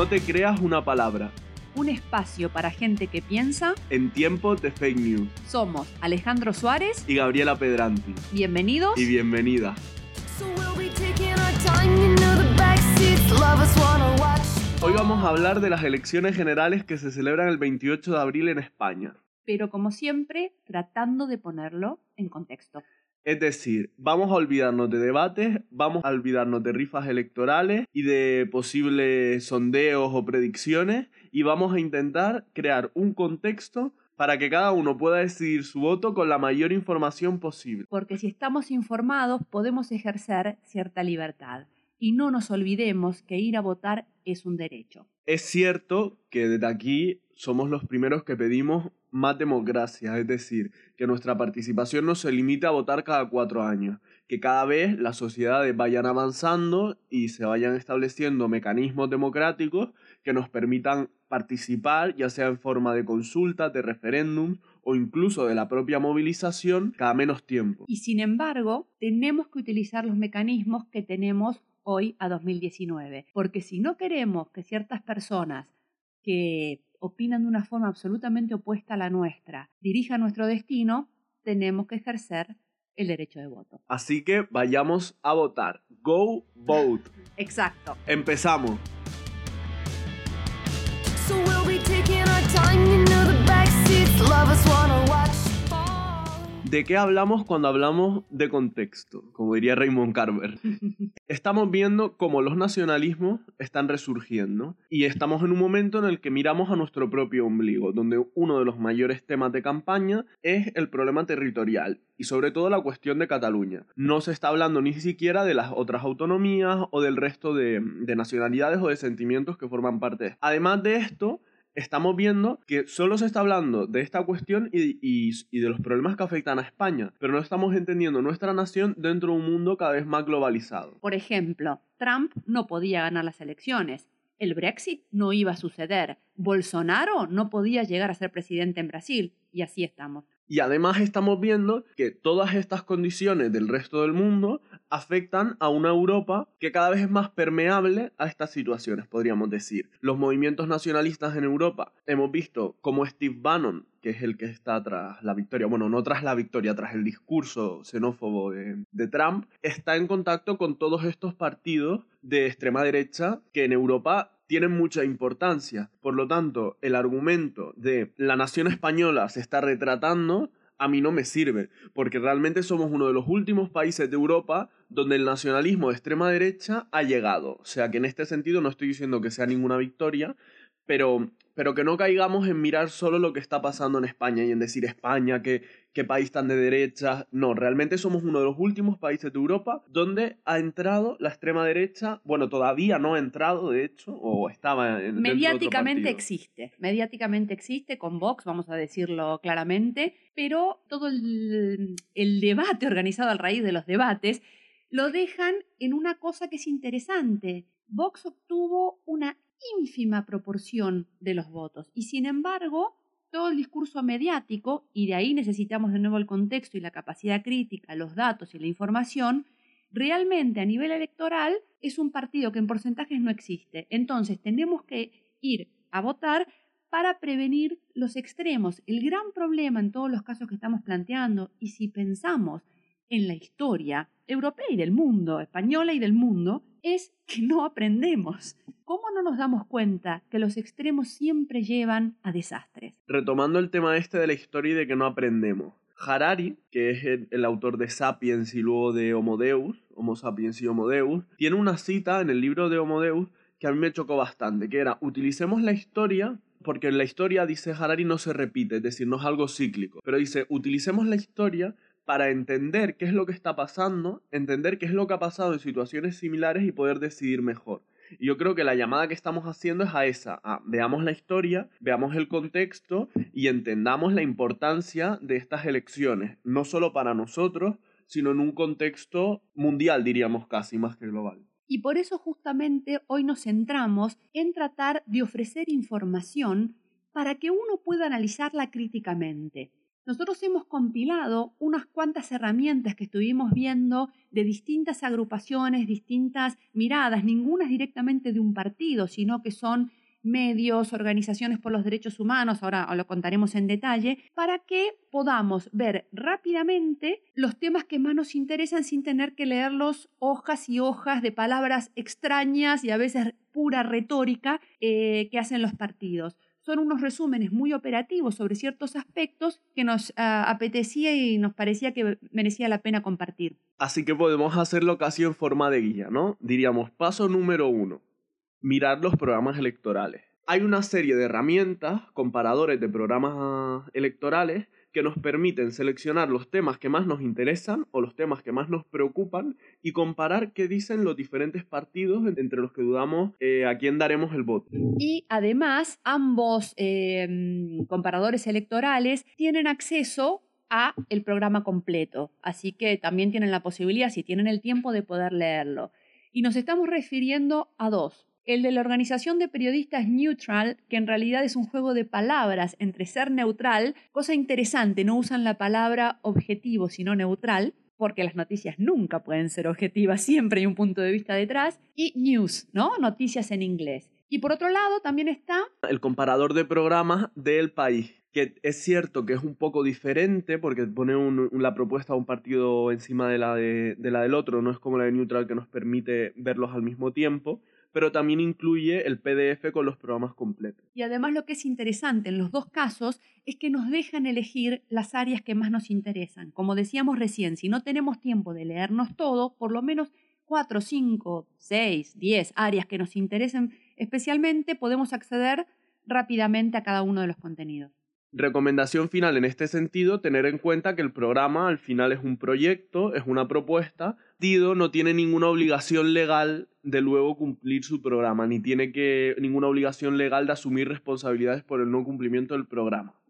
No te creas una palabra. Un espacio para gente que piensa. En tiempos de fake news. Somos Alejandro Suárez y Gabriela Pedranti. Bienvenidos y bienvenida. Hoy vamos a hablar de las elecciones generales que se celebran el 28 de abril en España. Pero como siempre, tratando de ponerlo en contexto. Es decir, vamos a olvidarnos de debates, vamos a olvidarnos de rifas electorales y de posibles sondeos o predicciones y vamos a intentar crear un contexto para que cada uno pueda decidir su voto con la mayor información posible. Porque si estamos informados podemos ejercer cierta libertad y no nos olvidemos que ir a votar es un derecho. Es cierto que desde aquí somos los primeros que pedimos más democracia, es decir, que nuestra participación no se limite a votar cada cuatro años, que cada vez las sociedades vayan avanzando y se vayan estableciendo mecanismos democráticos que nos permitan participar, ya sea en forma de consulta, de referéndum o incluso de la propia movilización cada menos tiempo. Y sin embargo, tenemos que utilizar los mecanismos que tenemos hoy a 2019, porque si no queremos que ciertas personas que opinan de una forma absolutamente opuesta a la nuestra dirijan nuestro destino, tenemos que ejercer el derecho de voto. Así que vayamos a votar. Go vote. Exacto. Empezamos. ¿De qué hablamos cuando hablamos de contexto? Como diría Raymond Carver. Estamos viendo cómo los nacionalismos están resurgiendo y estamos en un momento en el que miramos a nuestro propio ombligo, donde uno de los mayores temas de campaña es el problema territorial y sobre todo la cuestión de Cataluña. No se está hablando ni siquiera de las otras autonomías o del resto de, de nacionalidades o de sentimientos que forman parte. Además de esto, estamos viendo que solo se está hablando de esta cuestión y, de los problemas que afectan a España, pero no estamos entendiendo nuestra nación dentro de un mundo cada vez más globalizado. Por ejemplo, Trump no podía ganar las elecciones. El Brexit no iba a suceder. Bolsonaro no podía llegar a ser presidente en Brasil. Y así estamos. Y además estamos viendo que todas estas condiciones del resto del mundo afectan a una Europa que cada vez es más permeable a estas situaciones, podríamos decir. Los movimientos nacionalistas en Europa, hemos visto como Steve Bannon, que es el que está tras la victoria, bueno, no tras la victoria, tras el discurso xenófobo de, Trump, está en contacto con todos estos partidos de extrema derecha que en Europa tienen mucha importancia. Por lo tanto, el argumento de la nación española se está retratando a mí no me sirve, porque realmente somos uno de los últimos países de Europa donde el nacionalismo de extrema derecha ha llegado. O sea que en este sentido no estoy diciendo que sea ninguna victoria, pero, pero que no caigamos en mirar solo lo que está pasando en España y en decir España, que qué país tan de derecha. No, realmente somos uno de los últimos países de Europa donde ha entrado la extrema derecha. Bueno, todavía no ha entrado, de hecho, o estaba en. Mediáticamente existe. Mediáticamente existe con Vox, vamos a decirlo claramente, pero todo el, el debate organizado a raíz de los debates lo dejan en una cosa que es interesante. Vox obtuvo una ínfima proporción de los votos y sin embargo todo el discurso mediático, y de ahí necesitamos de nuevo el contexto y la capacidad crítica, los datos y la información, realmente a nivel electoral es un partido que en porcentajes no existe. Entonces tenemos que ir a votar para prevenir los extremos. El gran problema en todos los casos que estamos planteando, y si pensamos en la historia europea y del mundo, española y del mundo, es que no aprendemos. ¿Cómo no nos damos cuenta que los extremos siempre llevan a desastres? Retomando el tema este de la historia y de que no aprendemos. Harari, que es el, autor de Sapiens y luego de Homo Deus, Homo Sapiens y Homo Deus, tiene una cita en el libro de Homo Deus que a mí me chocó bastante, que era, utilicemos la historia, porque en la historia, dice Harari, no se repite, es decir, no es algo cíclico, pero dice, utilicemos la historia para entender qué es lo que está pasando, entender qué es lo que ha pasado en situaciones similares y poder decidir mejor. Y yo creo que la llamada que estamos haciendo es a esa, veamos la historia, veamos el contexto y entendamos la importancia de estas elecciones, no solo para nosotros, sino en un contexto mundial, diríamos casi, más que global. Y por eso justamente hoy nos centramos en tratar de ofrecer información para que uno pueda analizarla críticamente. Nosotros hemos compilado unas cuantas herramientas que estuvimos viendo de distintas agrupaciones, distintas miradas, ninguna directamente de un partido, sino que son medios, organizaciones por los derechos humanos, ahora lo contaremos en detalle, para que podamos ver rápidamente los temas que más nos interesan sin tener que leerlos hojas y hojas de palabras extrañas y a veces pura retórica eh, que hacen los partidos son unos resúmenes muy operativos sobre ciertos aspectos que nos ah, apetecía y nos parecía que merecía la pena compartir. Así que podemos hacerlo casi en forma de guía, ¿no? Diríamos, paso número uno, mirar los programas electorales. Hay una serie de herramientas, comparadores de programas electorales, que nos permiten seleccionar los temas que más nos interesan o los temas que más nos preocupan y comparar qué dicen los diferentes partidos entre los que dudamos eh, a quién daremos el voto. Y además, ambos em, comparadores electorales tienen acceso a el programa completo, así que también tienen la posibilidad, si tienen el tiempo, de poder leerlo. Y nos estamos refiriendo a dos. El de la Organización de Periodistas Neutral, que en realidad es un juego de palabras entre ser neutral, cosa interesante, no usan la palabra objetivo, sino neutral, porque las noticias nunca pueden ser objetivas, siempre hay un punto de vista detrás, y news, ¿no? Noticias en inglés. Y por otro lado también está... El comparador de programas del país que es cierto que es un poco diferente porque pone la propuesta de un partido encima de la, de la del otro, no es como la de Neutral que nos permite verlos al mismo tiempo, pero también incluye el PDF con los programas completos. Y además lo que es interesante en los dos casos es que nos dejan elegir las áreas que más nos interesan. Como decíamos recién, si no tenemos tiempo de leernos todo, por lo menos cuatro, cinco, seis, diez áreas que nos interesen especialmente, podemos acceder rápidamente a cada uno de los contenidos. Recomendación final en este sentido, tener en cuenta que el programa al final es un proyecto, es una propuesta. Dido no tiene ninguna obligación legal de luego cumplir su programa, ni tiene que, ninguna obligación legal de asumir responsabilidades por el no cumplimiento del programa.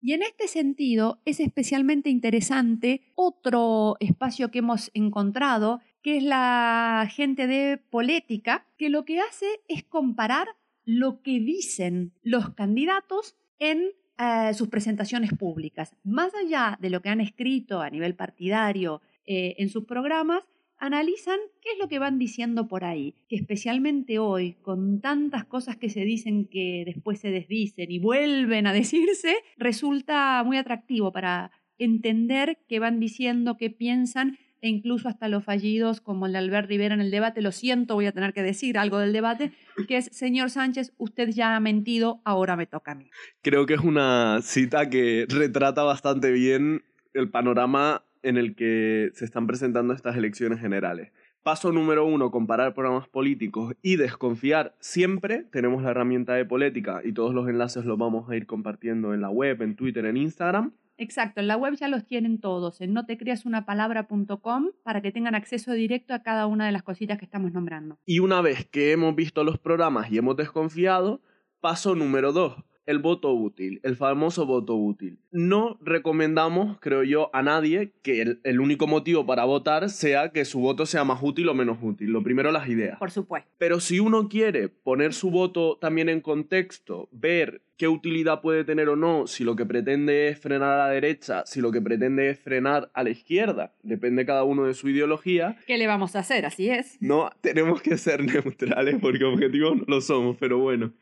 Y en este sentido es especialmente interesante otro espacio que hemos encontrado, que es la gente de Polética, que lo que hace es comparar lo que dicen los candidatos en eh, sus presentaciones públicas. Más allá de lo que han escrito a nivel partidario eh, en sus programas, analizan qué es lo que van diciendo por ahí, que especialmente hoy, con tantas cosas que se dicen que después se desdicen y vuelven a decirse, resulta muy atractivo para entender qué van diciendo, qué piensan e incluso hasta los fallidos como el de Albert Rivera en el debate, lo siento, voy a tener que decir algo del debate, que es, señor Sánchez, usted ya ha mentido, ahora me toca a mí. Creo que es una cita que retrata bastante bien el panorama en el que se están presentando estas elecciones generales. Paso número uno, comparar programas políticos y desconfiar siempre. Tenemos la herramienta de Política y todos los enlaces los vamos a ir compartiendo en la web, en Twitter, en Instagram. Exacto, en la web ya los tienen todos, en notecreasunapalabra.com para que tengan acceso directo a cada una de las cositas que estamos nombrando. Y una vez que hemos visto los programas y hemos desconfiado, paso número dos, el voto útil, el famoso voto útil. No recomendamos, creo yo, a nadie que el, el, único motivo para votar sea que su voto sea más útil o menos útil. Lo primero, las ideas. Por supuesto. Pero si uno quiere poner su voto también en contexto, ver qué utilidad puede tener o no, si lo que pretende es frenar a la derecha, si lo que pretende es frenar a la izquierda, depende cada uno de su ideología. ¿Qué le vamos a hacer? Así es. No, tenemos que ser neutrales porque objetivos no lo somos, pero bueno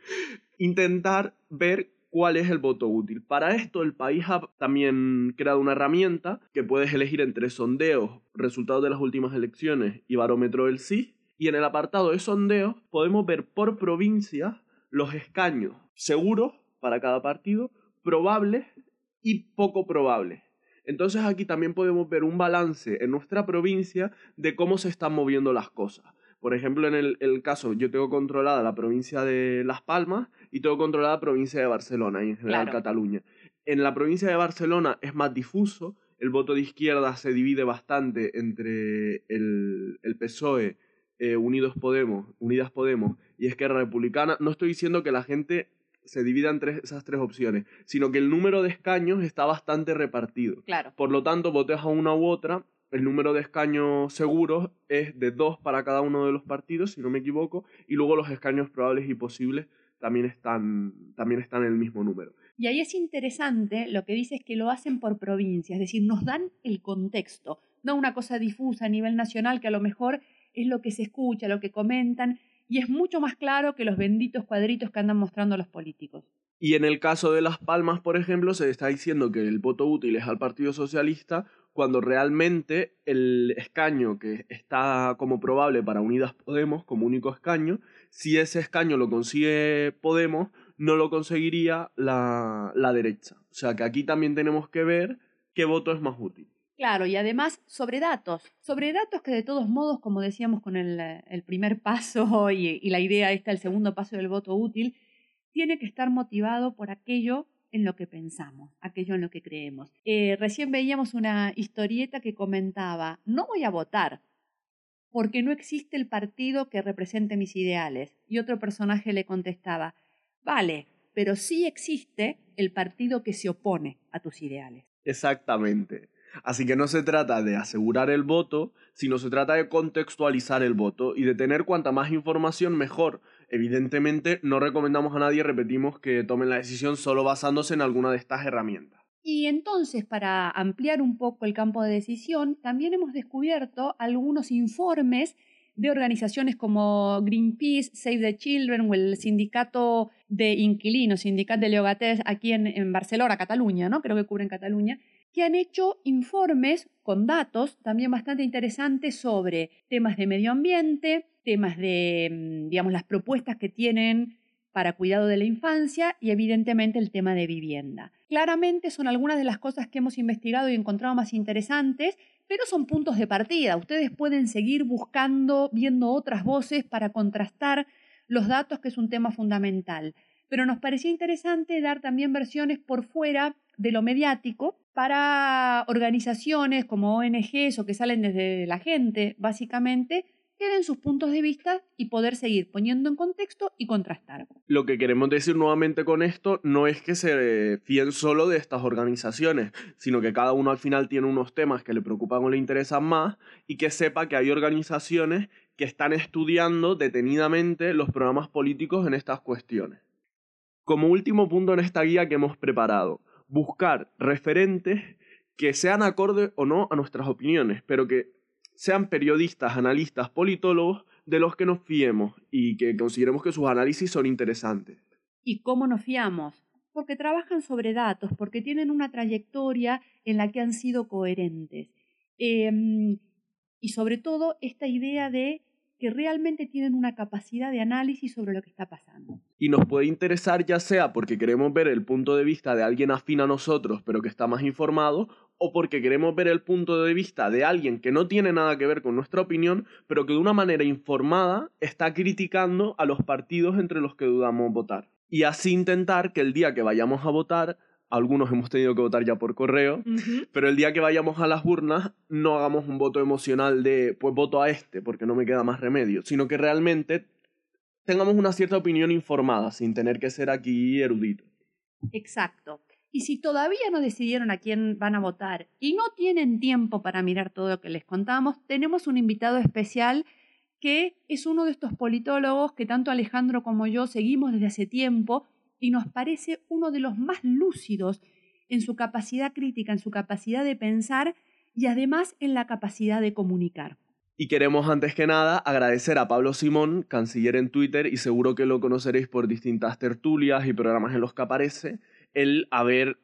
intentar ver cuál es el voto útil. Para esto, el país ha también creado una herramienta que puedes elegir entre sondeos, resultados de las últimas elecciones y barómetro del sí. Y en el apartado de sondeos podemos ver por provincia los escaños seguros para cada partido, probables y poco probables. Entonces aquí también podemos ver un balance en nuestra provincia de cómo se están moviendo las cosas. Por ejemplo, en el, caso, yo tengo controlada la provincia de Las Palmas y tengo controlada la provincia de Barcelona y en general Cataluña. En la provincia de Barcelona es más difuso, el voto de izquierda se divide bastante entre el, el PSOE, eh, Unidos Podemos, Unidas Podemos y Esquerra Republicana. No estoy diciendo que la gente se divida entre esas tres opciones, sino que el número de escaños está bastante repartido. Claro. Por lo tanto, votes a una u otra el número de escaños seguros es de dos para cada uno de los partidos, si no me equivoco, y luego los escaños probables y posibles también están, también están en el mismo número. Y ahí es interesante, lo que dice es que lo hacen por provincia, es decir, nos dan el contexto, no una cosa difusa a nivel nacional que a lo mejor es lo que se escucha, lo que comentan, y es mucho más claro que los benditos cuadritos que andan mostrando los políticos. Y en el caso de Las Palmas, por ejemplo, se está diciendo que el voto útil es al Partido Socialista cuando realmente el escaño que está como probable para Unidas Podemos como único escaño, si ese escaño lo consigue Podemos, no lo conseguiría la, la derecha. O sea que aquí también tenemos que ver qué voto es más útil. Claro, y además sobre datos, sobre datos que de todos modos, como decíamos con el, el primer paso y, y, la idea esta, el segundo paso del voto útil, tiene que estar motivado por aquello en lo que pensamos, aquello en lo que creemos. Eh, recién veíamos una historieta que comentaba, no voy a votar porque no existe el partido que represente mis ideales. Y otro personaje le contestaba, vale, pero sí existe el partido que se opone a tus ideales. Exactamente. Así que no se trata de asegurar el voto, sino se trata de contextualizar el voto y de tener cuanta más información mejor. Evidentemente no recomendamos a nadie, repetimos, que tomen la decisión solo basándose en alguna de estas herramientas. Y entonces, para ampliar un poco el campo de decisión, también hemos descubierto algunos informes de organizaciones como Greenpeace, Save the Children o el sindicato de inquilinos, sindicato de Leogatés aquí en, Barcelona, Cataluña, ¿no? Creo que cubren Cataluña, que han hecho informes con datos también bastante interesantes sobre temas de medio ambiente, temas de, mm, digamos, las propuestas que tienen para cuidado de la infancia y evidentemente el tema de vivienda. Claramente son algunas de las cosas que hemos investigado y encontrado más interesantes, pero son puntos de partida. Ustedes pueden seguir buscando, viendo otras voces para contrastar los datos, que es un tema fundamental. Pero nos parecía interesante dar también versiones por fuera de lo mediático para organizaciones como ONGs o que salen desde la gente, básicamente, que den sus puntos de vista y poder seguir poniendo en contexto y contrastar. Lo que queremos decir nuevamente con esto no es que se fíen solo de estas organizaciones, sino que cada uno al final tiene unos temas que le preocupan o le interesan más y que sepa que hay organizaciones que están estudiando detenidamente los programas políticos en estas cuestiones. Como último punto en esta guía que hemos preparado, buscar referentes que sean acorde o no a nuestras opiniones, pero que sean periodistas, analistas, politólogos de los que nos fiemos y que consideremos que sus análisis son interesantes. ¿Y cómo nos fiamos? Porque trabajan sobre datos, porque tienen una trayectoria en la que han sido coherentes. Eh, y sobre todo esta idea de que realmente tienen una capacidad de análisis sobre lo que está pasando. Y nos puede interesar ya sea porque queremos ver el punto de vista de alguien afín a nosotros pero que está más informado o porque queremos ver el punto de vista de alguien que no tiene nada que ver con nuestra opinión pero que de una manera informada está criticando a los partidos entre los que dudamos votar. Y así intentar que el día que vayamos a votar algunos hemos tenido que votar ya por correo, pero el día que vayamos a las urnas no hagamos un voto emocional de pues voto a este porque no me queda más remedio, sino que realmente tengamos una cierta opinión informada sin tener que ser aquí erudito. Exacto. Y si todavía no decidieron a quién van a votar y no tienen tiempo para mirar todo lo que les contamos, tenemos un invitado especial que es uno de estos politólogos que tanto Alejandro como yo seguimos desde hace tiempo y nos parece uno de los más lúcidos en su capacidad crítica, en su capacidad de pensar y además en la capacidad de comunicar. Y queremos antes que nada agradecer a Pablo Simón, canciller en Twitter, y seguro que lo conoceréis por distintas tertulias y programas en los que aparece, el haber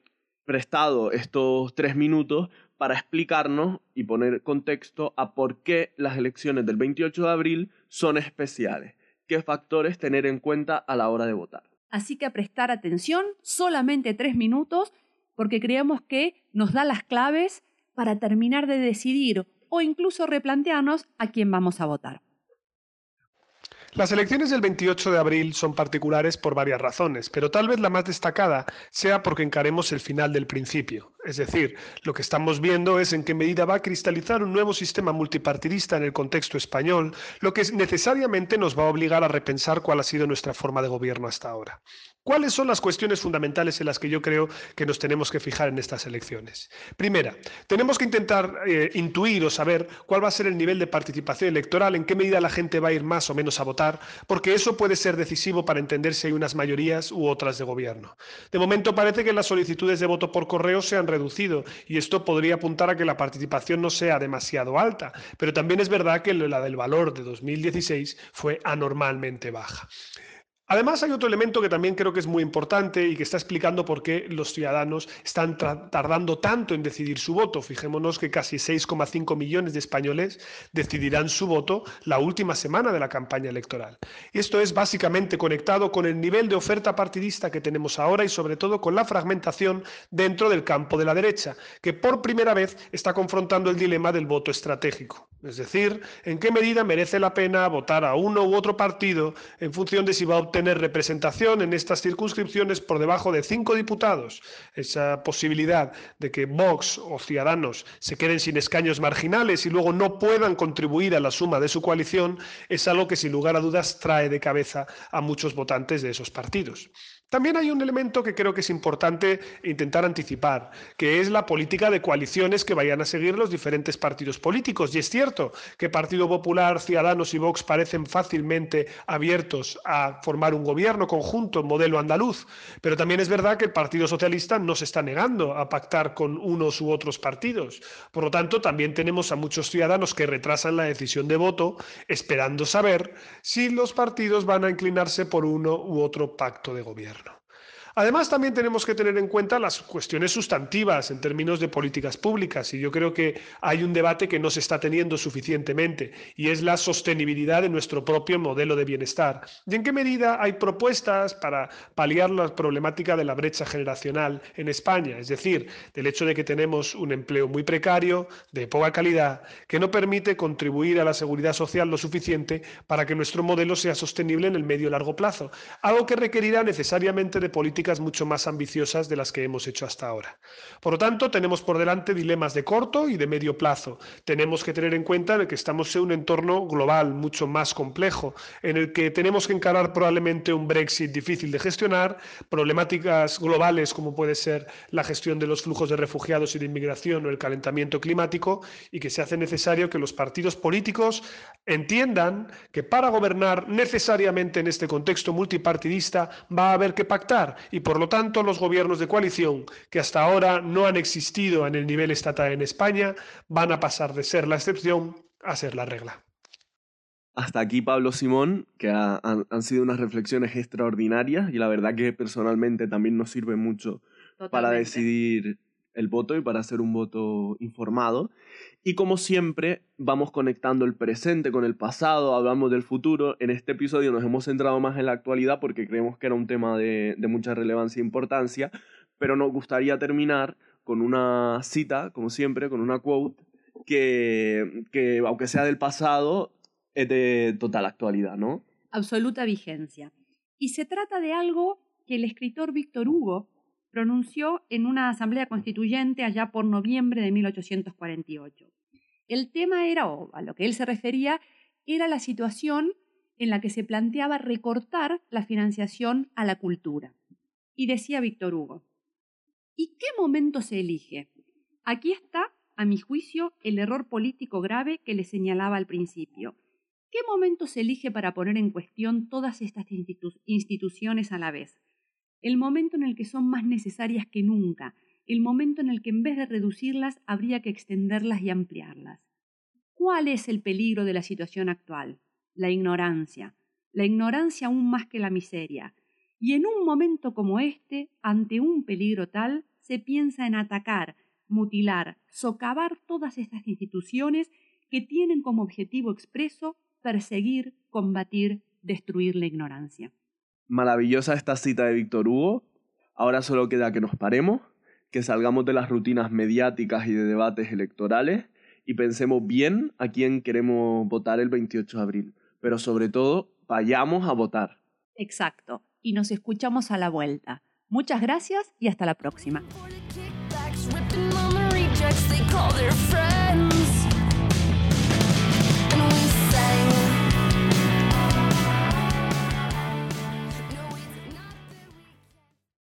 prestado estos tres minutos para explicarnos y poner contexto a por qué las elecciones del 28 de abril son especiales, qué factores tener en cuenta a la hora de votar. Así que a prestar atención, solamente tres minutos, porque creemos que nos da las claves para terminar de decidir o incluso replantearnos a quién vamos a votar. Las elecciones del 28 de abril son particulares por varias razones, pero tal vez la más destacada sea porque encaremos el final del principio. Es decir, lo que estamos viendo es en qué medida va a cristalizar un nuevo sistema multipartidista en el contexto español, lo que necesariamente nos va a obligar a repensar cuál ha sido nuestra forma de gobierno hasta ahora. ¿Cuáles son las cuestiones fundamentales en las que yo creo que nos tenemos que fijar en estas elecciones? Primera, tenemos que intentar eh, intuir o saber cuál va a ser el nivel de participación electoral, en qué medida la gente va a ir más o menos a votar, porque eso puede ser decisivo para entender si hay unas mayorías u otras de gobierno. De momento parece que las solicitudes de voto por correo se han reducido y esto podría apuntar a que la participación no sea demasiado alta, pero también es verdad que la del valor de 2016 fue anormalmente baja. Además, hay otro elemento que también creo que es muy importante y que está explicando por qué los ciudadanos están tardando tanto en decidir su voto. Fijémonos que casi 6,5 millones de españoles decidirán su voto la última semana de la campaña electoral. Esto es básicamente conectado con el nivel de oferta partidista que tenemos ahora y sobre todo con la fragmentación dentro del campo de la derecha, que por primera vez está confrontando el dilema del voto estratégico. Es decir, en qué medida merece la pena votar a uno u otro partido en función de si va a obtener tener representación en estas circunscripciones por debajo de cinco diputados. Esa posibilidad de que Vox o Ciudadanos se queden sin escaños marginales y luego no puedan contribuir a la suma de su coalición es algo que sin lugar a dudas trae de cabeza a muchos votantes de esos partidos. También hay un elemento que creo que es importante intentar anticipar, que es la política de coaliciones que vayan a seguir los diferentes partidos políticos. Y es cierto que Partido Popular, Ciudadanos y Vox parecen fácilmente abiertos a formar un gobierno conjunto, modelo andaluz, pero también es verdad que el Partido Socialista no se está negando a pactar con unos u otros partidos. Por lo tanto, también tenemos a muchos ciudadanos que retrasan la decisión de voto esperando saber si los partidos van a inclinarse por uno u otro pacto de gobierno. Además, también tenemos que tener en cuenta las cuestiones sustantivas en términos de políticas públicas y yo creo que hay un debate que no se está teniendo suficientemente y es la sostenibilidad de nuestro propio modelo de bienestar. ¿Y en qué medida hay propuestas para paliar la problemática de la brecha generacional en España? Es decir, del hecho de que tenemos un empleo muy precario, de poca calidad, que no permite contribuir a la seguridad social lo suficiente para que nuestro modelo sea sostenible en el medio y largo plazo. Algo que requerirá necesariamente de políticas mucho más ambiciosas de las que hemos hecho hasta ahora. Por lo tanto, tenemos por delante dilemas de corto y de medio plazo. Tenemos que tener en cuenta que estamos en un entorno global mucho más complejo, en el que tenemos que encarar probablemente un Brexit difícil de gestionar, problemáticas globales como puede ser la gestión de los flujos de refugiados y de inmigración o el calentamiento climático, y que se hace necesario que los partidos políticos entiendan que para gobernar necesariamente en este contexto multipartidista va a haber que pactar y por lo tanto los gobiernos de coalición que hasta ahora no han existido en el nivel estatal en España van a pasar de ser la excepción a ser la regla. Hasta aquí Pablo Simón, que han sido unas reflexiones extraordinarias y la verdad que personalmente también nos sirve mucho para decidir el voto y para hacer un voto informado. Y como siempre, vamos conectando el presente con el pasado, hablamos del futuro. En este episodio nos hemos centrado más en la actualidad porque creemos que era un tema de, mucha relevancia e importancia, pero nos gustaría terminar con una cita, como siempre, con una quote que, que aunque sea del pasado, es de total actualidad, ¿no? Absoluta vigencia. Y se trata de algo que el escritor Víctor Hugo pronunció en una asamblea constituyente allá por noviembre de 1848. El tema era, o a lo que él se refería, era la situación en la que se planteaba recortar la financiación a la cultura. Y decía Víctor Hugo, ¿y qué momento se elige? Aquí está, a mi juicio, el error político grave que le señalaba al principio. ¿Qué momento se elige para poner en cuestión todas estas instituciones a la vez? El momento en el que son más necesarias que nunca, el momento en el que en vez de reducirlas habría que extenderlas y ampliarlas. ¿Cuál es el peligro de la situación actual? La ignorancia, la ignorancia aún más que la miseria. Y en un momento como este, ante un peligro tal, se piensa en atacar, mutilar, socavar todas estas instituciones que tienen como objetivo expreso perseguir, combatir, destruir la ignorancia. Maravillosa esta cita de Víctor Hugo. Ahora solo queda que nos paremos, que salgamos de las rutinas mediáticas y de debates electorales y pensemos bien a quién queremos votar el 28 de abril. Pero sobre todo, vayamos a votar. Exacto. Y nos escuchamos a la vuelta. Muchas gracias y hasta la próxima.